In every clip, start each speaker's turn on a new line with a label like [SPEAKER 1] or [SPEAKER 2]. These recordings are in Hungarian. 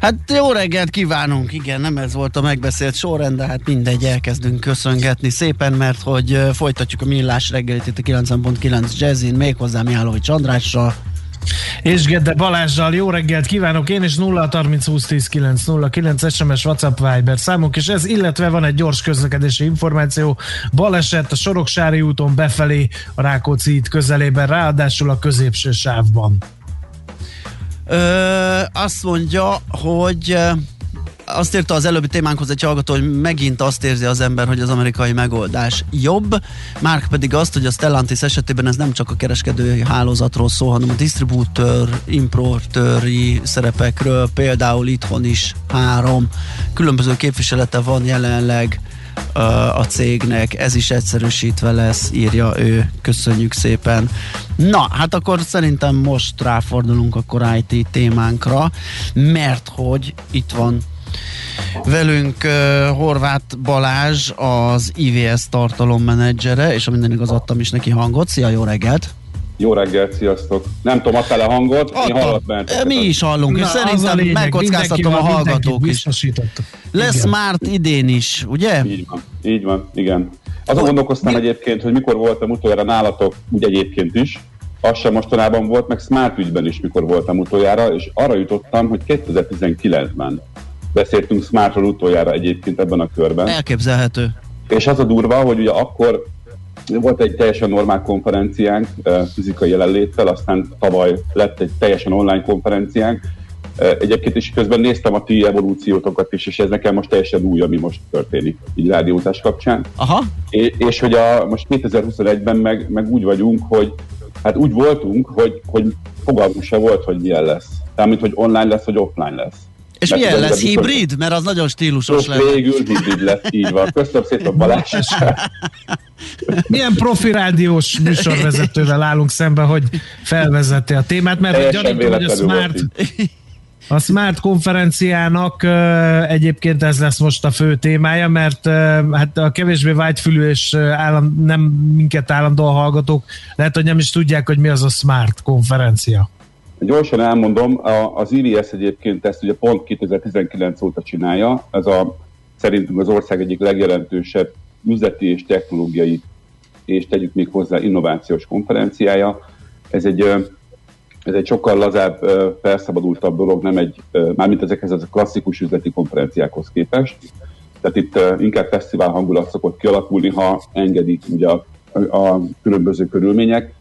[SPEAKER 1] Hát jó reggelt kívánunk, igen, nem ez volt a megbeszélt sorrend, de hát mindegy, elkezdünk köszöngetni szépen, mert hogy folytatjuk a millás reggelit itt a 9.9 Jazzin, méghozzá Mihálovics Csandrással.
[SPEAKER 2] És Gedde Balázsjal jó reggelt kívánok én, és 0 30 20 10 9 0 9 SMS WhatsApp Viber számunk, és ez illetve van egy gyors közlekedési információ. Baleset a Soroksári úton befelé a Rákóczi közelében, ráadásul a középső sávban.
[SPEAKER 1] Ö, azt mondja, hogy azt írta az előbbi témánkhoz egy hallgató, hogy megint azt érzi az ember, hogy az amerikai megoldás jobb. Márk pedig azt, hogy a Stellantis esetében ez nem csak a kereskedői hálózatról szól, hanem a disztribútőr, importőri szerepekről, például itthon is három különböző képviselete van jelenleg a cégnek, ez is egyszerűsítve lesz, írja ő, köszönjük szépen. Na, hát akkor szerintem most ráfordulunk akkor IT témánkra, mert hogy itt van Velünk uh, Horváth Balázs, az IVS tartalommenedzsere, és a minden igaz adtam is neki hangot. Szia, jó reggelt!
[SPEAKER 3] Jó reggelt, sziasztok! Nem tudom, a a hangot,
[SPEAKER 1] Adtam. én hallott bent. Mi is hallunk, Na, és szerintem megkockáztatom a hallgatók is. Lesz igen. Smart idén is, ugye?
[SPEAKER 3] Így van, így van, igen. Azon gondolkoztam mi? egyébként, hogy mikor voltam utoljára nálatok, úgy egyébként is, az sem mostanában volt, meg Smart ügyben is mikor voltam utoljára, és arra jutottam, hogy 2019-ben beszéltünk Smartról utoljára egyébként ebben a körben.
[SPEAKER 1] Elképzelhető.
[SPEAKER 3] És az a durva, hogy ugye akkor volt egy teljesen normál konferenciánk fizikai jelenléttel, aztán tavaly lett egy teljesen online konferenciánk. Egyébként is közben néztem a ti evolúciótokat is, és ez nekem most teljesen új, ami most történik, így rádiózás kapcsán.
[SPEAKER 1] Aha.
[SPEAKER 3] És, és hogy a, most 2021-ben meg, meg úgy vagyunk, hogy hát úgy voltunk, hogy, hogy fogalmunk se volt, hogy milyen lesz. Tehát, hogy online lesz, vagy offline lesz.
[SPEAKER 1] És Mert milyen lesz? Hibrid? Mert az nagyon stílusos
[SPEAKER 3] lesz. Végül hibrid lesz, így van. Köszönöm szépen Balázs.
[SPEAKER 2] Milyen profi rádiós műsorvezetővel állunk szemben, hogy felvezeti a témát, mert gyanítom, hogy a Smart, a Smart konferenciának uh, egyébként ez lesz most a fő témája, mert uh, hát a kevésbé vágyfülű és uh, állam, nem minket állandóan hallgatók lehet, hogy nem is tudják, hogy mi az a Smart konferencia.
[SPEAKER 3] Gyorsan elmondom, az IVS egyébként ezt ugye pont 2019 óta csinálja, ez a szerintünk az ország egyik legjelentősebb üzleti és technológiai és tegyük még hozzá innovációs konferenciája. Ez egy, ez egy sokkal lazább, felszabadultabb dolog, nem egy, mármint ezekhez a klasszikus üzleti konferenciákhoz képest. Tehát itt inkább fesztivál hangulat szokott kialakulni, ha engedik ugye a, a különböző körülmények.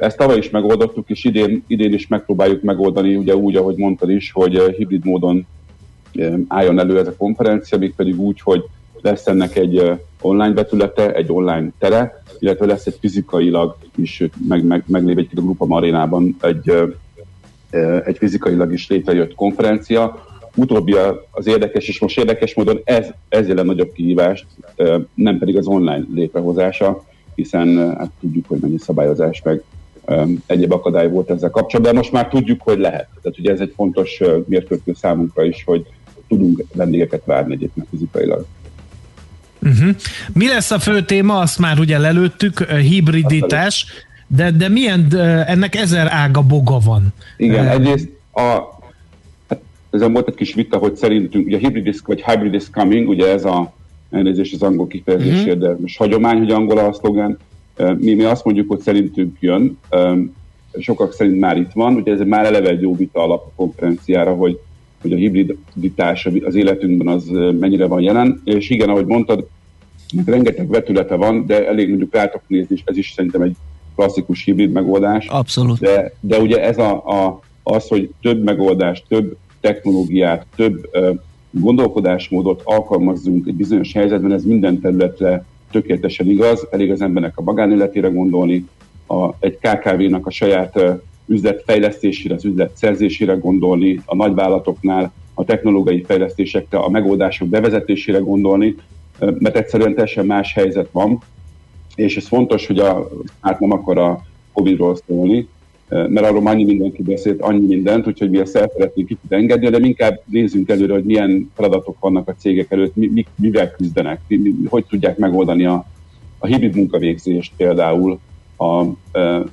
[SPEAKER 3] Ezt tavaly is megoldottuk, és idén, idén is megpróbáljuk megoldani, ugye úgy, ahogy mondtad is, hogy hibrid módon álljon elő ez a konferencia, még pedig úgy, hogy lesz ennek egy online vetülete, egy online tere, illetve lesz egy fizikailag is, meg, meg, meglévő egy Grupa Marénában egy, egy fizikailag is létrejött konferencia. Utóbbi az érdekes, és most érdekes módon ez, ez jelen nagyobb kihívást, nem pedig az online létrehozása, hiszen hát tudjuk, hogy mennyi szabályozás meg egyéb akadály volt ezzel kapcsolatban, de most már tudjuk, hogy lehet. Tehát ugye ez egy fontos mérföldkő számunkra is, hogy tudunk vendégeket várni egyébként fizikailag.
[SPEAKER 2] Uh-huh. Mi lesz a fő téma? Azt már ugye lelőttük, hibriditás, de, de milyen, ennek ezer ága boga van.
[SPEAKER 3] Igen, egyrészt a, hát ezen volt egy kis vita, hogy szerintünk, ugye hybrid is, vagy hybrid is coming, ugye ez a elnézést az angol kifejezésért, uh-huh. de most hagyomány, hogy angol a szlogen. Mi, mi azt mondjuk, hogy szerintünk jön, sokak szerint már itt van, ugye ez már eleve egy jó vita alap a konferenciára, hogy hogy a hibriditás az életünkben az mennyire van jelen, és igen, ahogy mondtad, rengeteg vetülete van, de elég mondjuk rátok nézni, és ez is szerintem egy klasszikus hibrid megoldás.
[SPEAKER 1] Abszolút.
[SPEAKER 3] De, de ugye ez a, a, az, hogy több megoldást, több technológiát, több gondolkodásmódot alkalmazzunk egy bizonyos helyzetben, ez minden területre tökéletesen igaz, elég az embernek a magánéletére gondolni, a, egy KKV-nak a saját üzletfejlesztésére, az üzlet szerzésére gondolni, a nagyvállalatoknál a technológiai fejlesztésekre, a megoldások bevezetésére gondolni, mert egyszerűen teljesen más helyzet van, és ez fontos, hogy a, hát nem akar a Covid-ról szólni, mert arról annyi mindenki beszélt, annyi mindent, úgyhogy mi ezt el szeretnénk kicsit engedni, de inkább nézzünk előre, hogy milyen feladatok vannak a cégek előtt, mi, mi, mivel küzdenek, mi, mi, hogy tudják megoldani a, a hibrid munkavégzést például, a,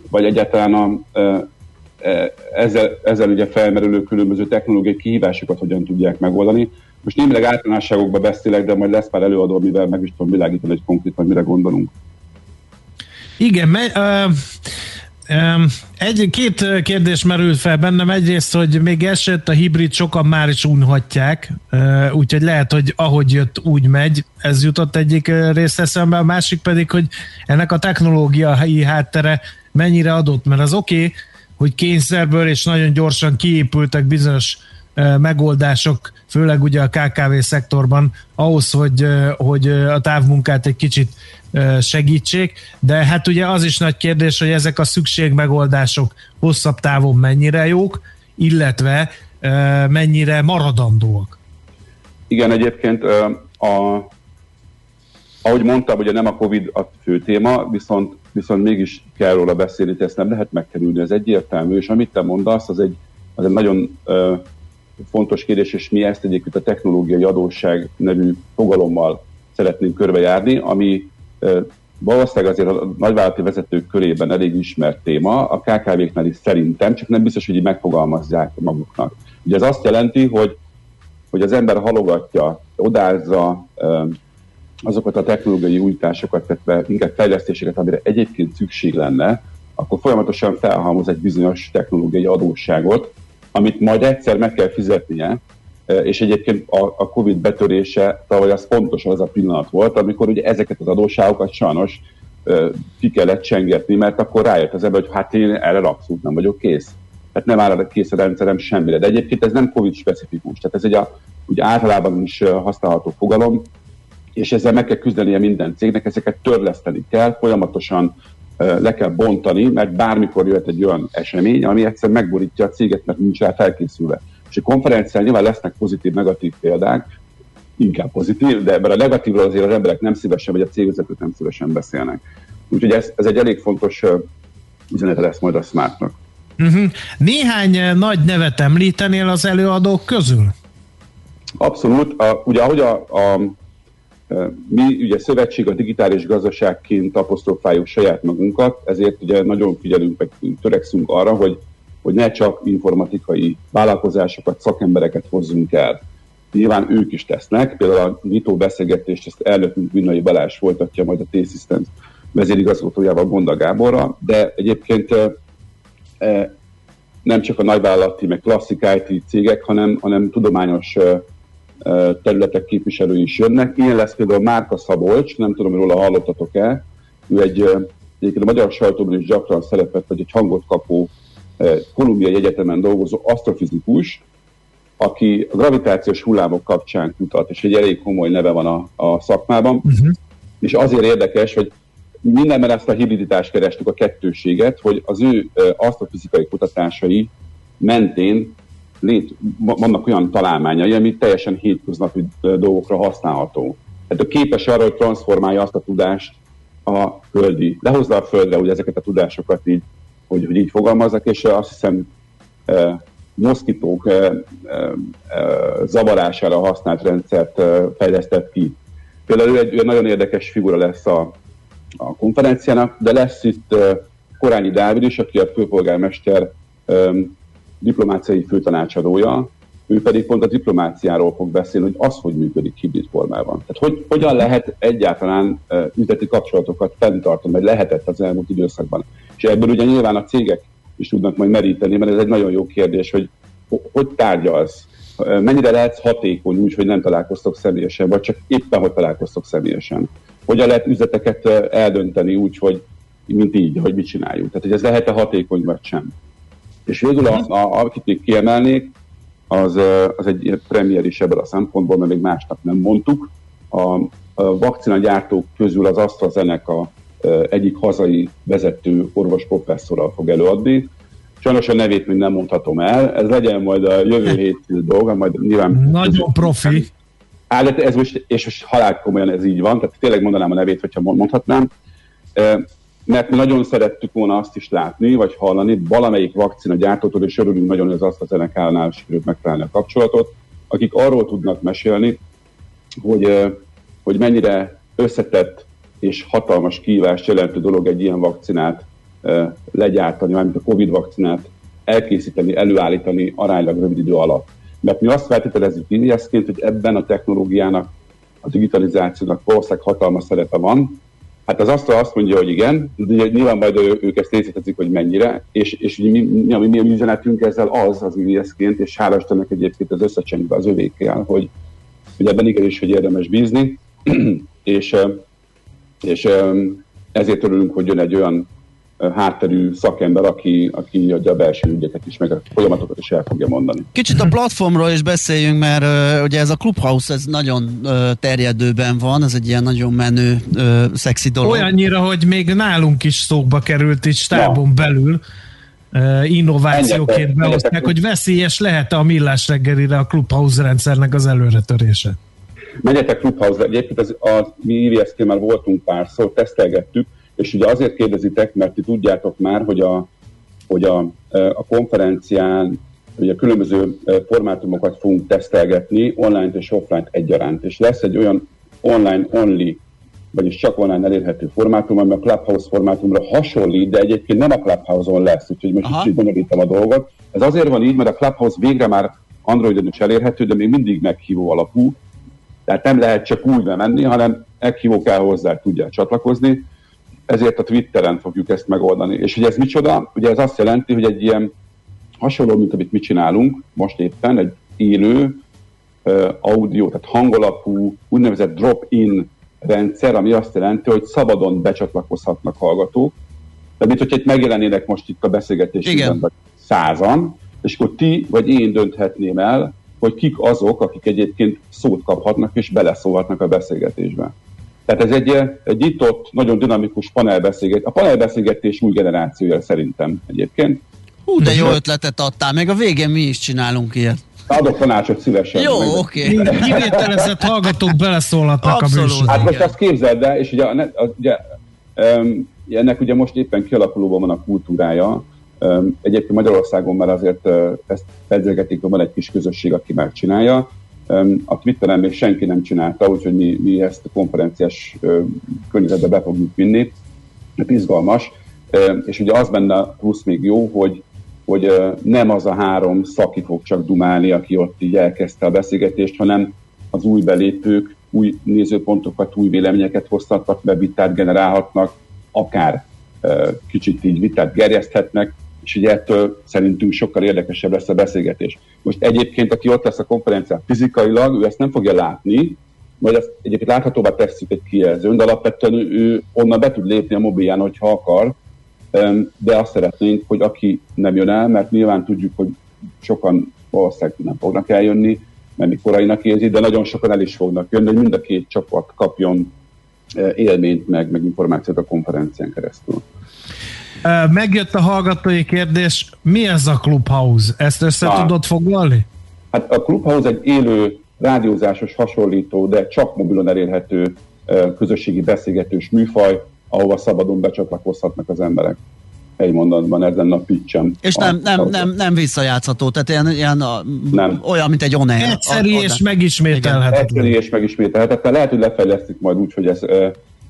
[SPEAKER 3] vagy egyáltalán a, E, ezzel, ezzel ugye felmerülő különböző technológiai kihívásokat hogyan tudják megoldani. Most némileg általánosságokban beszélek, de majd lesz már előadó, mivel meg is tudom világítani, hogy konkrétan mire gondolunk.
[SPEAKER 2] Igen, me, uh, egy, két kérdés merült fel bennem. Egyrészt, hogy még esett a hibrid, sokan már is unhatják, úgyhogy lehet, hogy ahogy jött, úgy megy. Ez jutott egyik rész eszembe. A másik pedig, hogy ennek a technológiai háttere mennyire adott, mert az oké, okay, hogy kényszerből és nagyon gyorsan kiépültek bizonyos megoldások, főleg ugye a KKV szektorban, ahhoz, hogy, hogy a távmunkát egy kicsit segítsék, de hát ugye az is nagy kérdés, hogy ezek a szükségmegoldások hosszabb távon mennyire jók, illetve mennyire maradandóak.
[SPEAKER 3] Igen, egyébként a, ahogy mondtam, ugye nem a Covid a fő téma, viszont, viszont mégis kell róla beszélni, ezt nem lehet megkerülni, ez egyértelmű, és amit te mondasz, az egy, az egy nagyon fontos kérdés, és mi ezt egyébként a technológiai adósság nevű fogalommal szeretnénk körbejárni, ami valószínűleg azért a nagyvállalati vezetők körében elég ismert téma, a KKV-knál is szerintem, csak nem biztos, hogy így megfogalmazzák maguknak. Ugye ez azt jelenti, hogy, hogy az ember halogatja, odázza, azokat a technológiai újításokat, tehát inkább fejlesztéseket, amire egyébként szükség lenne, akkor folyamatosan felhalmoz egy bizonyos technológiai adósságot, amit majd egyszer meg kell fizetnie, és egyébként a, a Covid betörése tavaly az pontosan az a pillanat volt, amikor ugye ezeket az adósságokat sajnos ki kellett csengetni, mert akkor rájött az ember, hogy hát én erre abszolút nem vagyok kész. Tehát nem áll kész a rendszerem semmire. De egyébként ez nem Covid specifikus, tehát ez egy a, úgy általában is használható fogalom, és ezzel meg kell küzdenie minden cégnek, ezeket törleszteni kell, folyamatosan le kell bontani, mert bármikor jöhet egy olyan esemény, ami egyszer megborítja a céget, mert nincs rá felkészülve. És a konferencián nyilván lesznek pozitív, negatív példák, inkább pozitív, de ebben a negatívról azért az emberek nem szívesen, vagy a cégvezetők nem szívesen beszélnek. Úgyhogy ez, ez egy elég fontos üzenete lesz majd a Smartnak.
[SPEAKER 2] Uh-huh. Néhány nagy nevet említenél az előadók közül?
[SPEAKER 3] Abszolút. A, ugye ahogy a, a mi ugye szövetség a digitális gazdaságként apostrofáljuk saját magunkat, ezért ugye nagyon figyelünk, meg törekszünk arra, hogy, hogy ne csak informatikai vállalkozásokat, szakembereket hozzunk el. Nyilván ők is tesznek, például a nyitó beszélgetést ezt elnökünk Vinnai Balázs folytatja majd a T-Systems vezérigazgatójával Gonda Gáborra, de egyébként e, nem csak a nagyvállalati, meg klasszik IT cégek, hanem, hanem tudományos területek képviselői is jönnek. Ilyen lesz például Márka Szabolcs, nem tudom, róla hallottatok-e, ő egy, egyébként a magyar sajtóban is gyakran szerepet, vagy egy hangot kapó Kolumbiai Egyetemen dolgozó asztrofizikus, aki a gravitációs hullámok kapcsán kutat, és egy elég komoly neve van a, a szakmában, uh-huh. és azért érdekes, hogy mindenben ezt a hibriditást kerestük, a kettőséget, hogy az ő asztrofizikai kutatásai mentén lét, vannak olyan találmányai, ami teljesen hétköznapi dolgokra használható. Tehát ő képes arra, hogy transformálja azt a tudást a földi, lehozza a földre ugye ezeket a tudásokat így, hogy, hogy így fogalmazzak, és azt hiszem eh, moszkitók eh, eh, zavarására használt rendszert eh, fejlesztett ki. Például ő egy, ő nagyon érdekes figura lesz a, a konferenciának, de lesz itt eh, Korányi Dávid is, aki a főpolgármester eh, diplomáciai főtanácsadója, ő pedig pont a diplomáciáról fog beszélni, hogy az, hogy működik hibrid formában. Tehát hogy, hogyan lehet egyáltalán üzleti kapcsolatokat fenntartani, vagy lehetett az elmúlt időszakban. És ebből ugye nyilván a cégek is tudnak majd meríteni, mert ez egy nagyon jó kérdés, hogy hogy tárgyalsz mennyire lehetsz hatékony úgy, hogy nem találkoztok személyesen, vagy csak éppen, hogy találkoztok személyesen. Hogyan lehet üzleteket eldönteni úgy, hogy mint így, hogy mit csináljuk. Tehát, hogy ez lehet-e hatékony, vagy sem. És végül, a, a, akit még kiemelnék, az, az egy premier is ebből a szempontból, mert még másnak nem mondtuk. A, a vakcina gyártók közül az AstraZeneca egyik hazai vezető orvos professzorral fog előadni. Sajnos a nevét még nem mondhatom el, ez legyen majd a jövő hét dolga, majd nyilván...
[SPEAKER 2] Nagyon profi.
[SPEAKER 3] Állat, ez most, és most halál komolyan ez így van, tehát tényleg mondanám a nevét, hogyha mondhatnám mert mi nagyon szerettük volna azt is látni, vagy hallani, valamelyik vakcina gyártótól, és örülünk nagyon, hogy az AstraZeneca-nál sikerült megtalálni a kapcsolatot, akik arról tudnak mesélni, hogy, hogy mennyire összetett és hatalmas kihívást jelentő dolog egy ilyen vakcinát legyártani, mármint a Covid vakcinát elkészíteni, előállítani aránylag rövid idő alatt. Mert mi azt feltételezzük indíjászként, hogy ebben a technológiának, a digitalizációnak valószínűleg hatalmas szerepe van, Hát az Astra azt mondja, hogy igen, de nyilván majd ők ezt részletezik, hogy mennyire, és, és mi, mi, mi, mi a üzenetünk ezzel az, az ügyészként, és hála Istennek egyébként az összecsengve az övékkel, hogy, hogy ebben igenis, hogy érdemes bízni, és, és ezért örülünk, hogy jön egy olyan hátterű szakember, aki, aki adja a belső ügyeket is, meg a folyamatokat is el fogja mondani.
[SPEAKER 1] Kicsit a platformról is beszéljünk, mert uh, ugye ez a Clubhouse, ez nagyon uh, terjedőben van, ez egy ilyen nagyon menő, uh, szexi dolog.
[SPEAKER 2] Olyannyira, hogy még nálunk is szóba került itt stábon ja. belül, uh, innovációként behozták, hogy veszélyes lehet a millás reggelire a Clubhouse rendszernek az előretörése.
[SPEAKER 3] Menjetek Clubhouse-ra, egyébként az, az, mi ivs már voltunk párszor, tesztelgettük, és ugye azért kérdezitek, mert ti tudjátok már, hogy a, hogy a, a konferencián ugye különböző formátumokat fogunk tesztelgetni, online és offline egyaránt. És lesz egy olyan online only, vagyis csak online elérhető formátum, ami a Clubhouse formátumra hasonlít, de egyébként nem a Clubhouse-on lesz, úgyhogy most Aha. kicsit bonyolítom a dolgot. Ez azért van így, mert a Clubhouse végre már Androidon is elérhető, de még mindig meghívó alapú. Tehát nem lehet csak úgy menni, hanem meghívó kell hozzá, tudják csatlakozni ezért a Twitteren fogjuk ezt megoldani. És hogy ez micsoda? Ugye ez azt jelenti, hogy egy ilyen hasonló, mint amit mi csinálunk most éppen, egy élő uh, audio, tehát hangolapú, úgynevezett drop-in rendszer, ami azt jelenti, hogy szabadon becsatlakozhatnak hallgatók. Tehát, mint hogyha itt megjelennének most itt a beszélgetésben százan, és akkor ti vagy én dönthetném el, hogy kik azok, akik egyébként szót kaphatnak és beleszólhatnak a beszélgetésbe. Tehát ez egy, egy nyitott, nagyon dinamikus panelbeszélgetés. A panelbeszélgetés új generációja szerintem egyébként.
[SPEAKER 1] Hú, de jó ötletet adtál, meg a végén mi is csinálunk ilyet.
[SPEAKER 3] Adok tanácsot szívesen.
[SPEAKER 1] Jó, oké.
[SPEAKER 2] Okay. Kivételezett hallgatók beleszólhatnak Abszolút, a műsorba.
[SPEAKER 3] Hát most azt képzeld el, és ugye, ugye um, ennek ugye most éppen kialakulóban van a kultúrája. Um, egyébként Magyarországon már azért uh, ezt pedzegetik, van egy kis közösség, aki megcsinálja. A Twitteren még senki nem csinálta, úgyhogy mi, mi ezt a konferenciás környezetbe be fogjuk vinni. Hát izgalmas. És ugye az benne plusz még jó, hogy, hogy nem az a három szaki fog csak dumálni, aki ott így elkezdte a beszélgetést, hanem az új belépők új nézőpontokat, új véleményeket hoztatnak be, vitát generálhatnak, akár kicsit így vitát gerjeszthetnek, és ugye ettől szerintünk sokkal érdekesebb lesz a beszélgetés. Most egyébként, aki ott lesz a konferencián fizikailag, ő ezt nem fogja látni, majd ezt egyébként láthatóvá tesszük egy kijelzőn, de alapvetően ő onnan be tud lépni a mobilján, hogyha akar, de azt szeretnénk, hogy aki nem jön el, mert nyilván tudjuk, hogy sokan valószínűleg nem fognak eljönni, mert mi korainak érzi, de nagyon sokan el is fognak jönni, hogy mind a két csapat kapjon élményt, meg, meg információt a konferencián keresztül.
[SPEAKER 2] Megjött a hallgatói kérdés, mi ez a Clubhouse? Ezt össze Na. tudod foglalni?
[SPEAKER 3] Hát a Clubhouse egy élő, rádiózásos hasonlító, de csak mobilon elérhető közösségi beszélgetős műfaj, ahova szabadon becsatlakozhatnak az emberek egy mondatban, ezen a pitchem.
[SPEAKER 1] És nem, a, nem, nem, nem visszajátszható, tehát ilyen, ilyen a, nem. olyan, mint egy on air.
[SPEAKER 2] Egyszerű a, és megismételhetetlen.
[SPEAKER 3] Egyszerű és megismételhetetlen. Lehet, hogy lefejlesztik majd úgy, hogy ez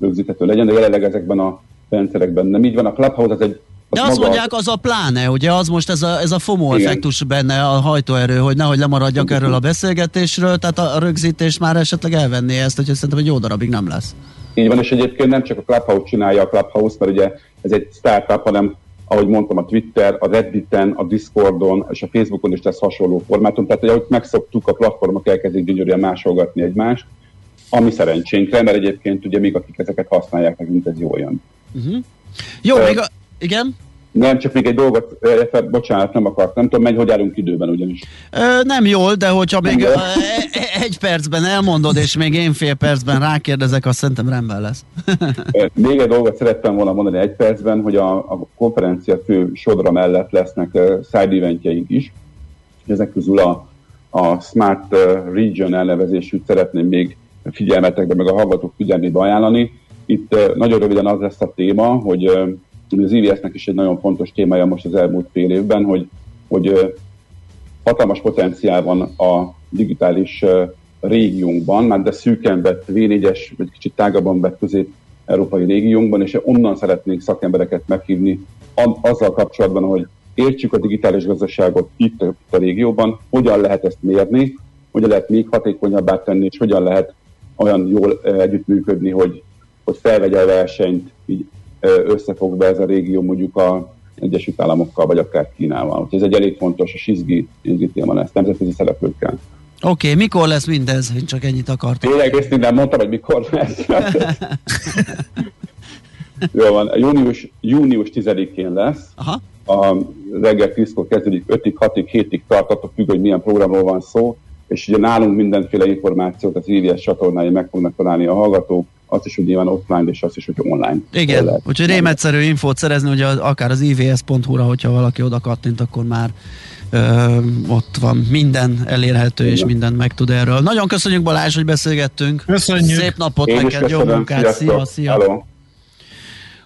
[SPEAKER 3] rögzíthető legyen, de jelenleg ezekben a rendszerekben nem így van. A Clubhouse az egy
[SPEAKER 1] az De azt maga... mondják, az a pláne, ugye az most ez a, ez a FOMO Igen. effektus benne, a hajtóerő, hogy nehogy lemaradjak erről a beszélgetésről, tehát a rögzítés már esetleg elvenné ezt, hogy szerintem egy jó darabig nem lesz.
[SPEAKER 3] Így van, és egyébként nem csak a Clubhouse csinálja a Clubhouse, mert ugye ez egy startup, hanem ahogy mondtam, a Twitter, a Redditen, a Discordon és a Facebookon is lesz hasonló formátum. Tehát, hogy ahogy megszoktuk, a platformok elkezdik gyönyörűen másolgatni egymást, ami szerencsénkre, mert egyébként ugye még akik ezeket használják, nekünk ez jól jön.
[SPEAKER 1] Uh-huh. Jó, uh, még a... Igen?
[SPEAKER 3] Nem, csak még egy dolgot, eh, bocsánat, nem akartam, nem tudom, menj, hogy állunk időben ugyanis.
[SPEAKER 1] Ö, nem jól, de hogyha még ö, e, egy percben elmondod, és még én fél percben rákérdezek, azt szerintem rendben lesz.
[SPEAKER 3] még egy dolgot szerettem volna mondani egy percben, hogy a, a konferencia fő sodra mellett lesznek uh, side eventjeink is. Ezek közül a, a Smart Region elnevezésűt szeretném még figyelmetekbe, meg a hallgatók figyelmébe ajánlani. Itt nagyon röviden az lesz a téma, hogy az IVS-nek is egy nagyon fontos témája most az elmúlt fél évben, hogy, hogy hatalmas potenciál van a digitális régiónkban, már de szűken vett V4-es, vagy kicsit tágabban vett közép-európai régiónkban, és onnan szeretnénk szakembereket meghívni azzal kapcsolatban, hogy értsük a digitális gazdaságot itt a régióban, hogyan lehet ezt mérni, hogyan lehet még hatékonyabbá tenni, és hogyan lehet olyan jól együttműködni, hogy, hogy felvegye a versenyt így összefog be ez a régió mondjuk a Egyesült Államokkal, vagy akár Kínával. Úgyhogy ez egy elég fontos izgi, izgi téma lesz, nemzetközi szereplőkkel.
[SPEAKER 1] Oké, okay, mikor lesz mindez? Én csak ennyit akartam.
[SPEAKER 3] Tényleg ezt nem mondtam, hogy mikor lesz. Jó van, június, június 10-én lesz. Aha. A reggel 10-kor kezdődik, 5-ig, 6-ig, 7-ig tartatok, függ, hogy milyen programról van szó, és ugye nálunk mindenféle információt az IVS csatornái meg fognak találni a hallgatók, azt is, hogy nyilván offline, és azt is, hogy online.
[SPEAKER 1] Igen, úgyhogy rémegyszerű infót szerezni, hogy akár az ivs.hu-ra, hogyha valaki oda kattint, akkor már ö, ott van minden elérhető, Igen. és mindent megtud erről. Nagyon köszönjük Balázs, hogy beszélgettünk.
[SPEAKER 2] Köszönjük.
[SPEAKER 1] Szép napot Én neked, jó munkát, szia, szia. Hello.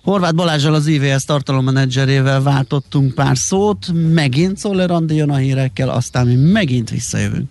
[SPEAKER 1] Horváth Balázsral az IVS tartalommenedzserével váltottunk pár szót, megint Szoller Andi jön a hírekkel, aztán mi megint visszajövünk.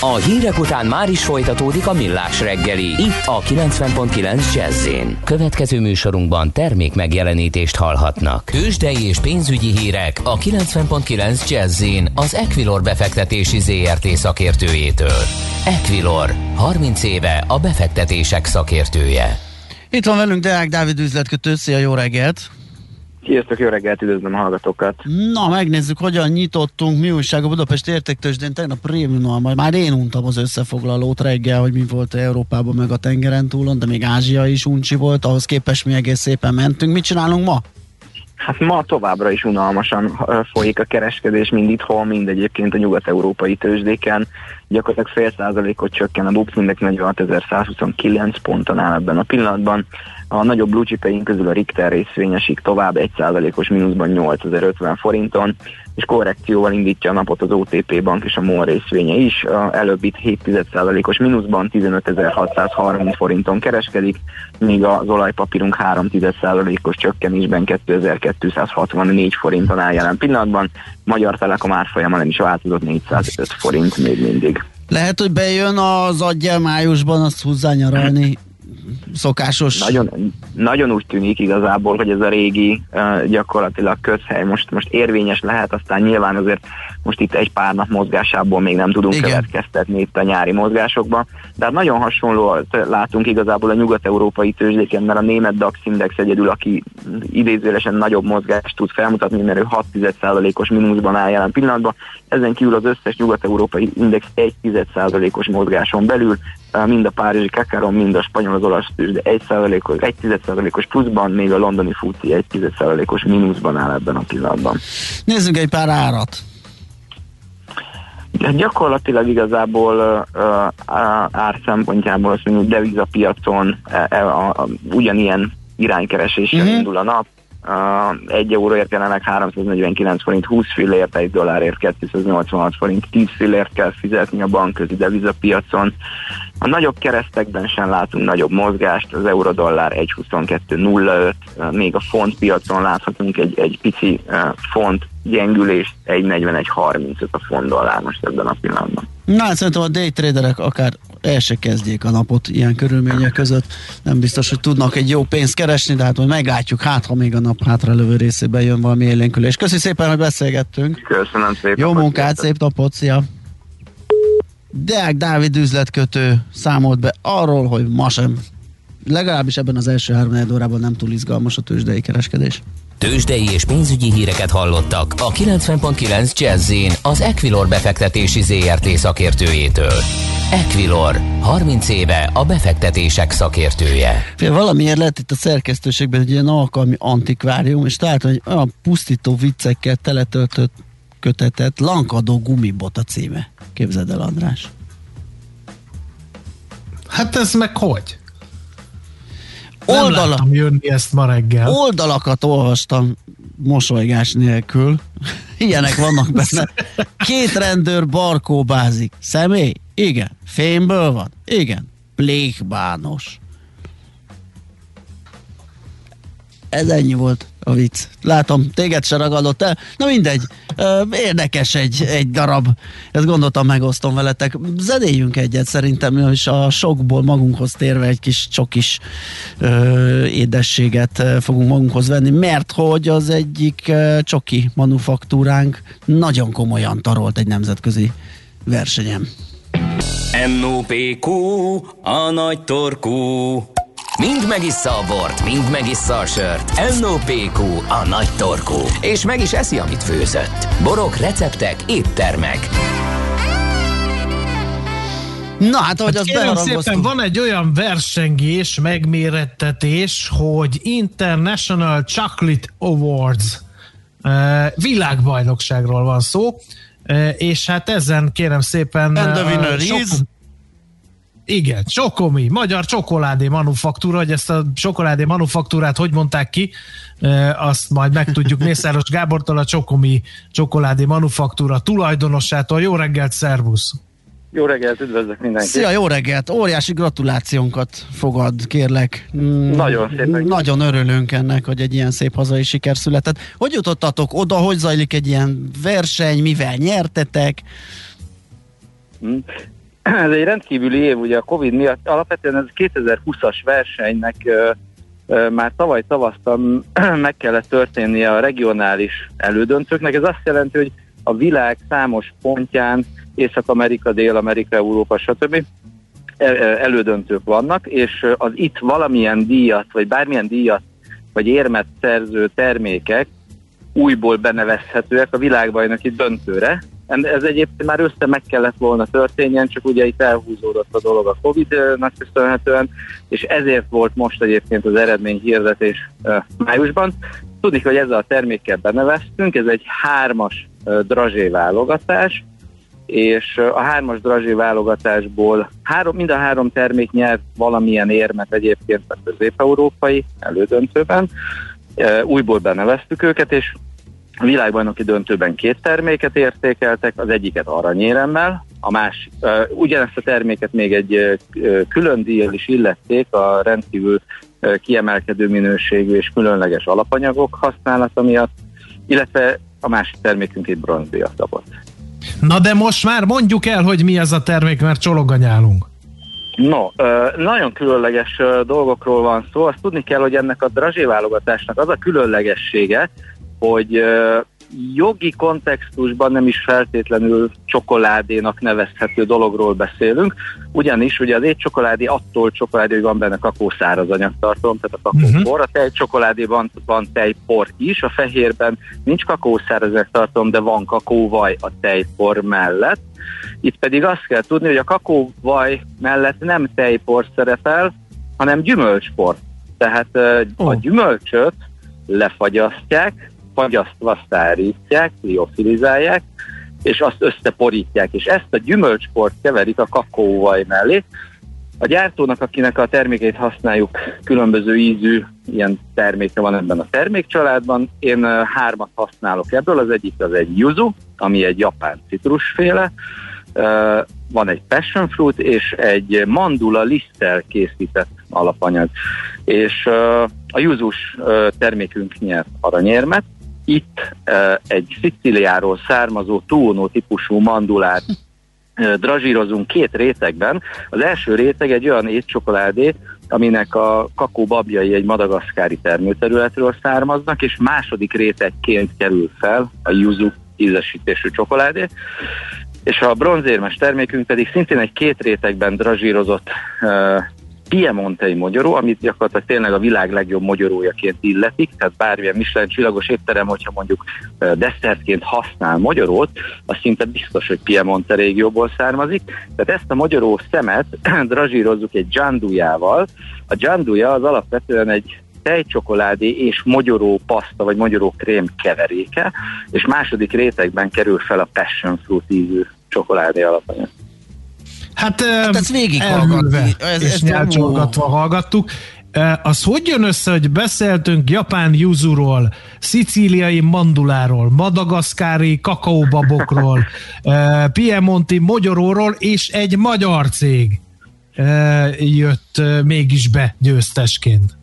[SPEAKER 4] A hírek után már is folytatódik a millás reggeli. Itt a 90.9 jazz Következő műsorunkban termék megjelenítést hallhatnak. Kősdei és pénzügyi hírek a 90.9 jazz az Equilor befektetési ZRT szakértőjétől. Equilor, 30 éve a befektetések szakértője.
[SPEAKER 1] Itt van velünk Deák Dávid üzletkötő, szia, jó reggelt!
[SPEAKER 5] Sziasztok, jó reggelt, üdvözlöm a hallgatókat.
[SPEAKER 1] Na, megnézzük, hogyan nyitottunk, mi újság a Budapest értéktősdén, tegnap prémiummal, majd már én untam az összefoglalót reggel, hogy mi volt Európában meg a tengeren túlon, de még Ázsia is uncsi volt, ahhoz képest mi egész szépen mentünk. Mit csinálunk ma?
[SPEAKER 5] Hát ma továbbra is unalmasan folyik a kereskedés, mind itthon, mind egyébként a nyugat-európai tőzsdéken. Gyakorlatilag fél százalékot csökken a BUX Index 46.129 ponton áll ebben a pillanatban. A nagyobb blue közül a Richter részvényesik tovább 1%-os mínuszban 8050 forinton, és korrekcióval indítja a napot az OTP bank és a MOL részvénye is. Előbb itt 7%-os mínuszban 15630 forinton kereskedik, míg az olajpapírunk 3%-os csökkenésben 2264 forinton áll jelen pillanatban. Magyar Telekom árfolyama nem is változott 405 forint még mindig.
[SPEAKER 1] Lehet, hogy bejön az adja májusban, azt húzzá nyaralni szokásos...
[SPEAKER 5] Nagyon, nagyon úgy tűnik igazából, hogy ez a régi uh, gyakorlatilag közhely most, most érvényes lehet, aztán nyilván azért most itt egy pár nap mozgásából még nem tudunk Igen. következtetni itt a nyári mozgásokban, de hát nagyon hasonló látunk igazából a nyugat-európai tőzsdéken, mert a német DAX index egyedül, aki idézőlesen nagyobb mozgást tud felmutatni, mert ő 6% os mínuszban áll jelen pillanatban, ezen kívül az összes nyugat-európai index 1% os mozgáson belül, mind a párizsi kakaron, mind a spanyol az olasz de 1 os 1 os pluszban, még a londoni futi 1 os mínuszban áll ebben a pillanatban.
[SPEAKER 1] Nézzünk egy pár árat.
[SPEAKER 5] De gyakorlatilag igazából uh, ár szempontjából azt mondjuk devizapiacon uh, uh, uh, ugyanilyen iránykereséssel uh-huh. indul a nap. Uh, egy euróért jelenleg 349 forint, 20 fillért, egy dollárért 286 forint, 10 fillért kell fizetni a bankközi devizapiacon,
[SPEAKER 6] A nagyobb keresztekben sem látunk nagyobb mozgást, az eurodollár 1.22.05, még a font piacon láthatunk egy, egy pici font gyengülést, 1.41.35 a font dollár most ebben a pillanatban.
[SPEAKER 1] Na, hát szerintem a day traderek akár el se kezdjék a napot ilyen körülmények között. Nem biztos, hogy tudnak egy jó pénzt keresni, de hát majd meglátjuk, hát ha még a nap hátralövő részében jön valami élénkülés. Köszi szépen, hogy beszélgettünk.
[SPEAKER 6] Köszönöm szépen.
[SPEAKER 1] Jó munkát, szép napot, szia! Deák Dávid üzletkötő számolt be arról, hogy ma sem, legalábbis ebben az első három órában nem túl izgalmas a tőzsdei kereskedés.
[SPEAKER 4] Tőzsdei és pénzügyi híreket hallottak a 90.9 jazz az Equilor befektetési ZRT szakértőjétől. Equilor, 30 éve a befektetések szakértője.
[SPEAKER 1] Fél, valamiért lett itt a szerkesztőségben egy ilyen alkalmi antikvárium, és találtam, hogy olyan pusztító viccekkel teletöltött kötetet, Lankadó gumibot a címe. Képzeld el, András.
[SPEAKER 2] Hát ez meg hogy? Oldala... Nem jönni ezt ma reggel.
[SPEAKER 1] Oldalakat olvastam mosolygás nélkül. Ilyenek vannak benne. Két rendőr barkóbázik. Személy? Igen. Fémből van? Igen. Plékbános. Ez ennyi volt a vicc. Látom, téged se ragadott el. Na mindegy, érdekes egy, egy darab. Ezt gondoltam, megosztom veletek. Zenéljünk egyet szerintem, és a sokból magunkhoz térve egy kis csokis ö, édességet fogunk magunkhoz venni, mert hogy az egyik csoki manufaktúránk nagyon komolyan tarolt egy nemzetközi versenyem.
[SPEAKER 4] NOPQ, a nagy torkú. Mind megissza a bort, mind megissza a sört. NOPQ, a nagy torkú. És meg is eszi, amit főzött. Borok, receptek, éttermek.
[SPEAKER 1] Na hát, ahogy hát az szépen,
[SPEAKER 2] van egy olyan versengés, megmérettetés, hogy International Chocolate Awards világbajnokságról van szó, és hát ezen kérem szépen
[SPEAKER 1] And the winner sok, is...
[SPEAKER 2] Igen, Csokomi, magyar csokoládé manufaktúra, hogy ezt a csokoládé manufaktúrát hogy mondták ki, e, azt majd megtudjuk Mészáros Gábortól, a Csokomi csokoládé manufaktúra tulajdonosától. Jó reggelt, szervusz!
[SPEAKER 6] Jó reggelt, üdvözlök mindenkit!
[SPEAKER 1] Szia, jó reggelt! Óriási gratulációnkat fogad, kérlek.
[SPEAKER 6] Mm, nagyon szépen.
[SPEAKER 1] Nagyon örülünk ennek, hogy egy ilyen szép hazai siker született. Hogy jutottatok oda, hogy zajlik egy ilyen verseny, mivel nyertetek?
[SPEAKER 6] Ez egy rendkívüli év, ugye a Covid miatt alapvetően ez 2020-as versenynek már tavaly tavasztan meg kellett történnie a regionális elődöntőknek. Ez azt jelenti, hogy a világ számos pontján, Észak-Amerika, Dél-Amerika, Európa, stb. elődöntők vannak, és az itt valamilyen díjat, vagy bármilyen díjat, vagy érmet szerző termékek újból benevezhetőek a világbajnoki döntőre, ez egyébként már össze meg kellett volna történjen, csak ugye itt elhúzódott a dolog a Covid-nak köszönhetően, és ezért volt most egyébként az eredmény hirdetés májusban. Tudni, hogy ezzel a termékkel beneveztünk, ez egy hármas drazsé válogatás, és a hármas drazsé válogatásból három, mind a három termék nyert valamilyen érmet egyébként a közép-európai elődöntőben. Újból beneveztük őket, és a világbajnoki döntőben két terméket értékeltek, az egyiket aranyéremmel, a másik, uh, ugyanezt a terméket még egy uh, külön díjjal is illették a rendkívül uh, kiemelkedő minőségű és különleges alapanyagok használata miatt, illetve a másik termékünk egy bronzdíjat kapott.
[SPEAKER 2] Na de most már mondjuk el, hogy mi ez a termék, mert csologanyálunk.
[SPEAKER 6] No, nagyon különleges dolgokról van szó. Azt tudni kell, hogy ennek a drazséválogatásnak az a különlegessége, hogy jogi kontextusban nem is feltétlenül csokoládénak nevezhető dologról beszélünk, ugyanis ugye az étcsokoládé attól csokoládé, hogy van benne kakószáraz anyagtartalom, tehát a kakópor, uh-huh. a tejcsokoládéban van tejpor is, a fehérben nincs kakószáraz anyagtartalom, de van kakóvaj a tejpor mellett. Itt pedig azt kell tudni, hogy a kakóvaj mellett nem tejpor szerepel, hanem gyümölcspor. Tehát oh. a gyümölcsöt lefagyasztják, fagyasztva szárítják, liofilizálják, és azt összeporítják, és ezt a gyümölcsport keverik a kakaóvaj mellé. A gyártónak, akinek a termékeit használjuk, különböző ízű ilyen terméke van ebben a termékcsaládban. Én hármat használok ebből, az egyik az egy yuzu, ami egy japán citrusféle, van egy passion fruit és egy mandula liszttel készített alapanyag. És a júzus termékünk nyert aranyérmet, itt egy Sziciliáról származó túlnó típusú mandulát drazsírozunk két rétegben. Az első réteg egy olyan étcsokoládé, aminek a kakóbabjai egy madagaszkári termőterületről származnak, és második rétegként kerül fel a yuzu ízesítésű csokoládé, és a bronzérmes termékünk pedig szintén egy két rétegben drazsírozott Piemontei magyaró, amit gyakorlatilag tényleg a világ legjobb magyarójaként illetik, tehát bármilyen Michelin csillagos étterem, hogyha mondjuk desszertként használ magyarót, az szinte biztos, hogy Piemonte régióból származik. Tehát ezt a magyaró szemet drazsírozzuk egy dzsandujával. A dzsanduja az alapvetően egy tejcsokoládé és magyaró paszta vagy magyaró krém keveréke, és második rétegben kerül fel a passion fruit ízű csokoládé alapanyag.
[SPEAKER 2] Hát, hát ez végig hallgatni. Ez, és nyálcsolgatva hallgattuk. Az hogy jön össze, hogy beszéltünk japán yuzuról, szicíliai manduláról, madagaszkári kakaóbabokról, piemonti mogyoróról, és egy magyar cég jött mégis be győztesként?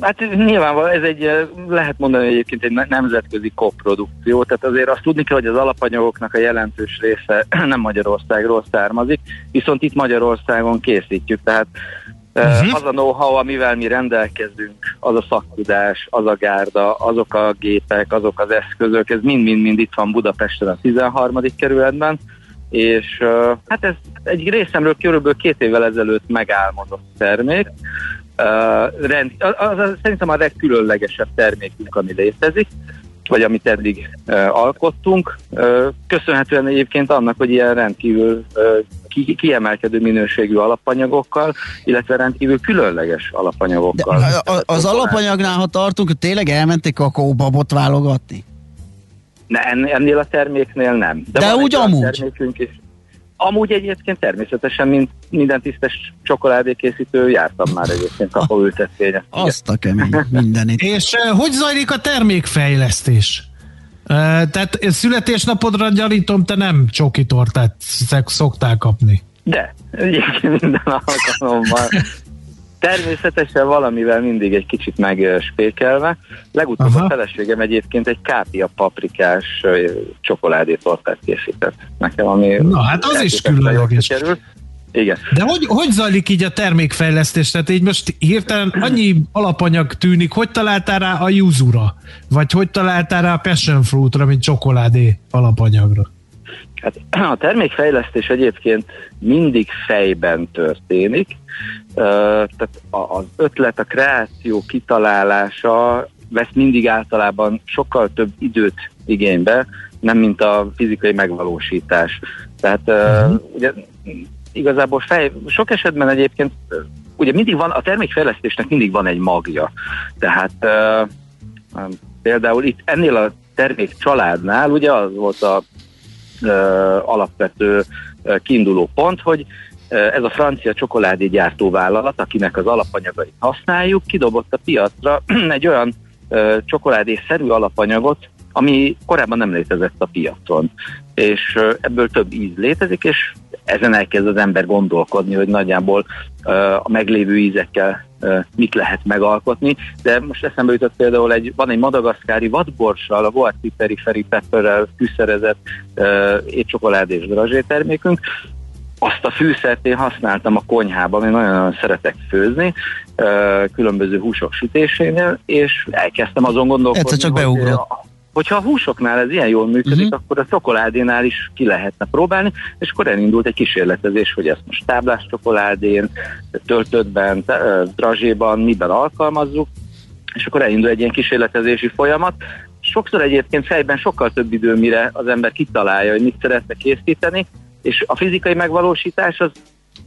[SPEAKER 6] Hát nyilvánvalóan ez egy, lehet mondani egyébként egy nemzetközi koprodukció, tehát azért azt tudni kell, hogy az alapanyagoknak a jelentős része nem Magyarországról származik, viszont itt Magyarországon készítjük, tehát uh-huh. az a know-how, amivel mi rendelkezünk, az a szaktudás, az a gárda, azok a gépek, azok az eszközök, ez mind-mind-mind itt van Budapesten a 13. kerületben, és hát ez egy részemről körülbelül két évvel ezelőtt megálmodott termék, Uh, rend, az, az, szerintem a legkülönlegesebb termékünk, ami létezik, vagy amit eddig uh, alkottunk. Uh, köszönhetően egyébként annak, hogy ilyen rendkívül uh, ki, kiemelkedő minőségű alapanyagokkal, illetve rendkívül különleges alapanyagokkal.
[SPEAKER 1] De a, az alapanyagnál, ha tartunk, hogy tényleg elmenték kakaóbabot válogatni?
[SPEAKER 6] Ne, ennél a terméknél nem.
[SPEAKER 1] De, De úgy amúgy. Termékünk
[SPEAKER 6] is. Amúgy egyébként természetesen, mint minden tisztes csokoládékészítő, jártam már egyébként kakaóültetvényet.
[SPEAKER 1] Azt a kemény, mindenit.
[SPEAKER 2] És uh, hogy zajlik a termékfejlesztés? Uh, tehát születésnapodra gyanítom, te nem csokitortát szoktál kapni.
[SPEAKER 6] De, egyébként minden alkalommal. Természetesen valamivel mindig egy kicsit megspékelve. Legutóbb Aha. a feleségem egyébként egy kápia paprikás csokoládétortát készített nekem, ami...
[SPEAKER 2] Na hát az is különleges.
[SPEAKER 6] Igen.
[SPEAKER 2] De hogy, hogy zajlik így a termékfejlesztés? Tehát így most hirtelen annyi alapanyag tűnik, hogy találtál rá a júzura? Vagy hogy találtál rá a passion fruitra, mint csokoládé alapanyagra?
[SPEAKER 6] Hát a termékfejlesztés egyébként mindig fejben történik, tehát az ötlet, a kreáció kitalálása vesz mindig általában sokkal több időt igénybe, nem mint a fizikai megvalósítás. Tehát uh-huh. ugye igazából fej, sok esetben egyébként ugye mindig van, a termékfejlesztésnek mindig van egy magja. Tehát uh, például itt ennél a termék családnál ugye az volt a uh, alapvető uh, kiinduló pont, hogy ez a francia csokoládégyártó vállalat, akinek az alapanyagait használjuk, kidobott a piacra egy olyan csokoládé-szerű alapanyagot, ami korábban nem létezett a piacon. És ebből több íz létezik, és ezen elkezd az ember gondolkodni, hogy nagyjából a meglévő ízekkel mit lehet megalkotni, de most eszembe jutott például egy, van egy madagaszkári vadborssal, a Voati Periferi Pepperrel fűszerezett étcsokoládé és drazsé termékünk, azt a fűszert én használtam a konyhában, én nagyon-nagyon szeretek főzni, különböző húsok sütésénél, és elkezdtem azon gondolkodni,
[SPEAKER 1] Egyszer csak beugrott.
[SPEAKER 6] Hogy, hogyha a húsoknál ez ilyen jól működik, uh-huh. akkor a csokoládénál is ki lehetne próbálni, és akkor elindult egy kísérletezés, hogy ezt most táblás csokoládén, töltöttben, drazséban, miben alkalmazzuk, és akkor elindul egy ilyen kísérletezési folyamat. Sokszor egyébként fejben sokkal több idő, mire az ember kitalálja, hogy mit szeretne készíteni, és a fizikai megvalósítás az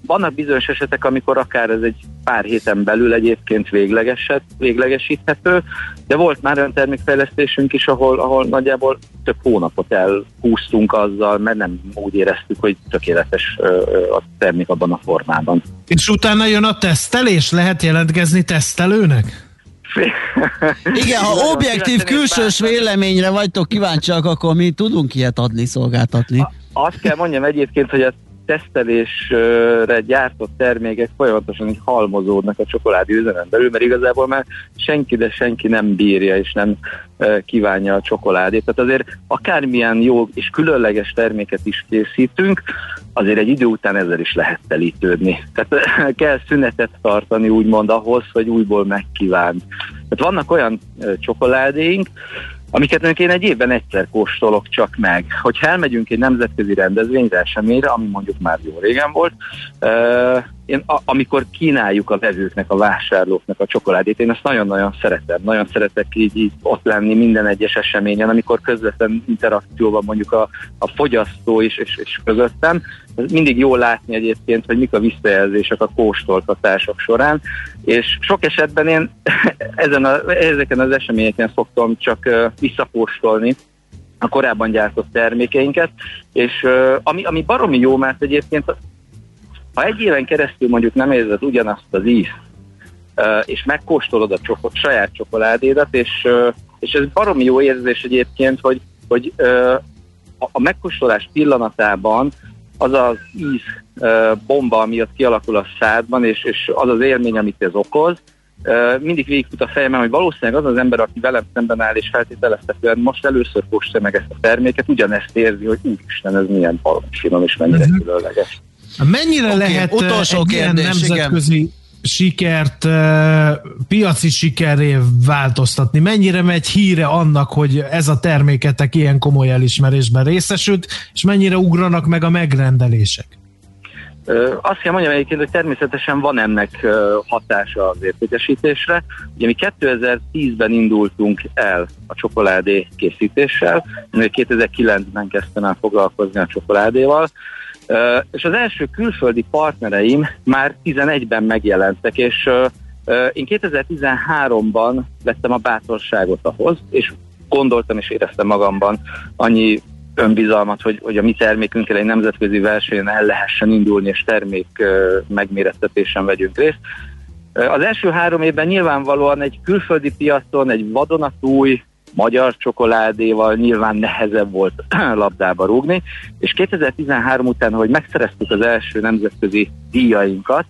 [SPEAKER 6] vannak bizonyos esetek, amikor akár ez egy pár héten belül egyébként véglegeset, véglegesíthető, de volt már olyan termékfejlesztésünk is, ahol, ahol nagyjából több hónapot elhúztunk azzal, mert nem úgy éreztük, hogy tökéletes a termék abban a formában.
[SPEAKER 2] És utána jön a tesztelés? Lehet jelentkezni tesztelőnek?
[SPEAKER 1] Igen, ha objektív külsős véleményre vagytok kíváncsiak, akkor mi tudunk ilyet adni, szolgáltatni.
[SPEAKER 6] Azt kell mondjam egyébként, hogy a tesztelésre gyártott termékek folyamatosan így halmozódnak a csokoládé üzemen belül, mert igazából már senki, de senki nem bírja és nem kívánja a csokoládét. Tehát azért akármilyen jó és különleges terméket is készítünk, azért egy idő után ezzel is lehet telítődni. Tehát kell szünetet tartani úgymond ahhoz, hogy újból megkívánt. Tehát vannak olyan csokoládéink, amiket én egy évben egyszer kóstolok csak meg. Hogyha elmegyünk egy nemzetközi rendezvényre, eseményre, ami mondjuk már jó régen volt, én a, amikor kínáljuk a vevőknek, a vásárlóknak a csokoládét, én ezt nagyon-nagyon szeretem. Nagyon szeretek így, így ott lenni minden egyes eseményen, amikor közvetlen interakcióban mondjuk a, a fogyasztó is és, és közöttem. Ez mindig jó látni egyébként, hogy mik a visszajelzések a kóstoltatások során, és sok esetben én ezen a, ezeken az eseményeken szoktam csak visszakóstolni, a korábban gyártott termékeinket, és ami, ami baromi jó, mert egyébként ha egy éven keresztül mondjuk nem érzed ugyanazt az ízt, és megkóstolod a csokot, saját csokoládédat, és, és ez baromi jó érzés egyébként, hogy, hogy a megkóstolás pillanatában az az íz bomba, ami ott kialakul a szádban, és, és az az élmény, amit ez okoz, mindig végigfut a fejemben, hogy valószínűleg az az ember, aki velem szemben áll és feltételeztetően most először kóstolja meg ezt a terméket, ugyanezt érzi, hogy úristen, ez milyen finom és mennyire uh-huh. különleges.
[SPEAKER 2] Mennyire okay, lehet utolsó egy kérdés, ilyen nemzetközi igen. sikert piaci sikeré változtatni? Mennyire megy híre annak, hogy ez a terméketek ilyen komoly elismerésben részesült, és mennyire ugranak meg a megrendelések?
[SPEAKER 6] Azt kell mondjam egyébként, hogy természetesen van ennek hatása az értékesítésre. Ugye mi 2010-ben indultunk el a csokoládé készítéssel, 2009-ben kezdtem el foglalkozni a csokoládéval, és az első külföldi partnereim már 11-ben megjelentek, és én 2013-ban vettem a bátorságot ahhoz, és gondoltam és éreztem magamban annyi önbizalmat, hogy, hogy a mi termékünkkel egy nemzetközi versenyen el lehessen indulni, és termék megmérettetésen vegyünk részt. Az első három évben nyilvánvalóan egy külföldi piacon, egy vadonatúj, magyar csokoládéval nyilván nehezebb volt labdába rúgni, és 2013 után, hogy megszereztük az első nemzetközi díjainkat,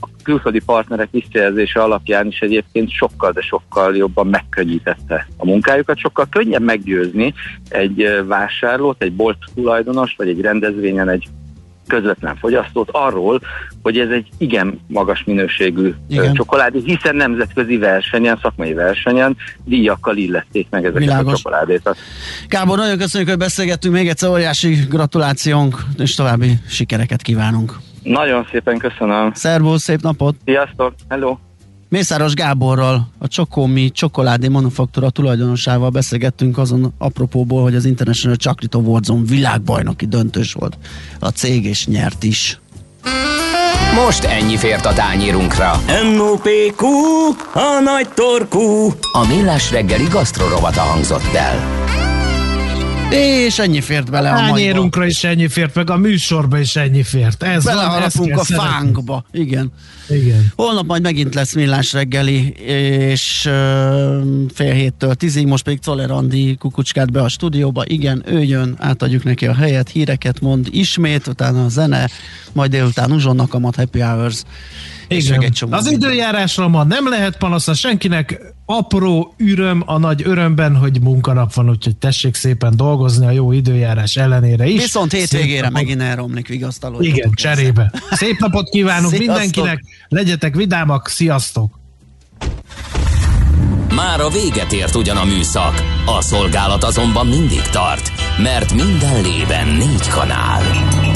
[SPEAKER 6] a külföldi partnerek visszajelzése alapján is egyébként sokkal, de sokkal jobban megkönnyítette a munkájukat. Sokkal könnyebb meggyőzni egy vásárlót, egy bolt tulajdonos, vagy egy rendezvényen egy közvetlen fogyasztót arról, hogy ez egy igen magas minőségű igen. csokoládé, hiszen nemzetközi versenyen, szakmai versenyen díjakkal illették meg ezeket Világos. a csokoládét.
[SPEAKER 1] Kábor, nagyon köszönjük, hogy beszélgettünk, még egyszer óriási gratulációnk, és további sikereket kívánunk.
[SPEAKER 6] Nagyon szépen köszönöm.
[SPEAKER 1] Szervusz, szép napot!
[SPEAKER 6] Sziasztok, hello!
[SPEAKER 1] Mészáros Gáborral, a Csokomi Csokoládé Manufaktúra tulajdonosával beszélgettünk azon apropóból, hogy az International Chocolate Awards-on világbajnoki döntős volt a cég, és nyert is.
[SPEAKER 4] Most ennyi fért a tányírunkra.
[SPEAKER 7] M.O.P.Q. A nagy torkú.
[SPEAKER 4] A millás reggeli gasztrorovata hangzott el.
[SPEAKER 1] És ennyi fért bele a
[SPEAKER 2] Hányérunkra is ennyi fért, meg a műsorba is ennyi fért. Ez
[SPEAKER 1] Beleharapunk a fánkba. Igen.
[SPEAKER 2] Igen.
[SPEAKER 1] Holnap majd megint lesz millás reggeli, és uh, fél héttől tízig, most pedig Czoller Andi kukucskát be a stúdióba. Igen, ő jön, átadjuk neki a helyet, híreket mond ismét, utána a zene, majd délután uzsonnak a Happy Hours.
[SPEAKER 2] Igen. Az időjárásra ma nem lehet panasza senkinek, apró üröm a nagy örömben, hogy munkanap van, úgyhogy tessék szépen dolgozni a jó időjárás ellenére is.
[SPEAKER 1] Viszont hétvégére Szép megint elromlik vigasztaló.
[SPEAKER 2] Igen, cserébe. Szép napot kívánunk Sziasztok. mindenkinek, legyetek vidámak, sziasztok!
[SPEAKER 4] Már a véget ért ugyan a műszak, a szolgálat azonban mindig tart, mert minden lében négy kanál.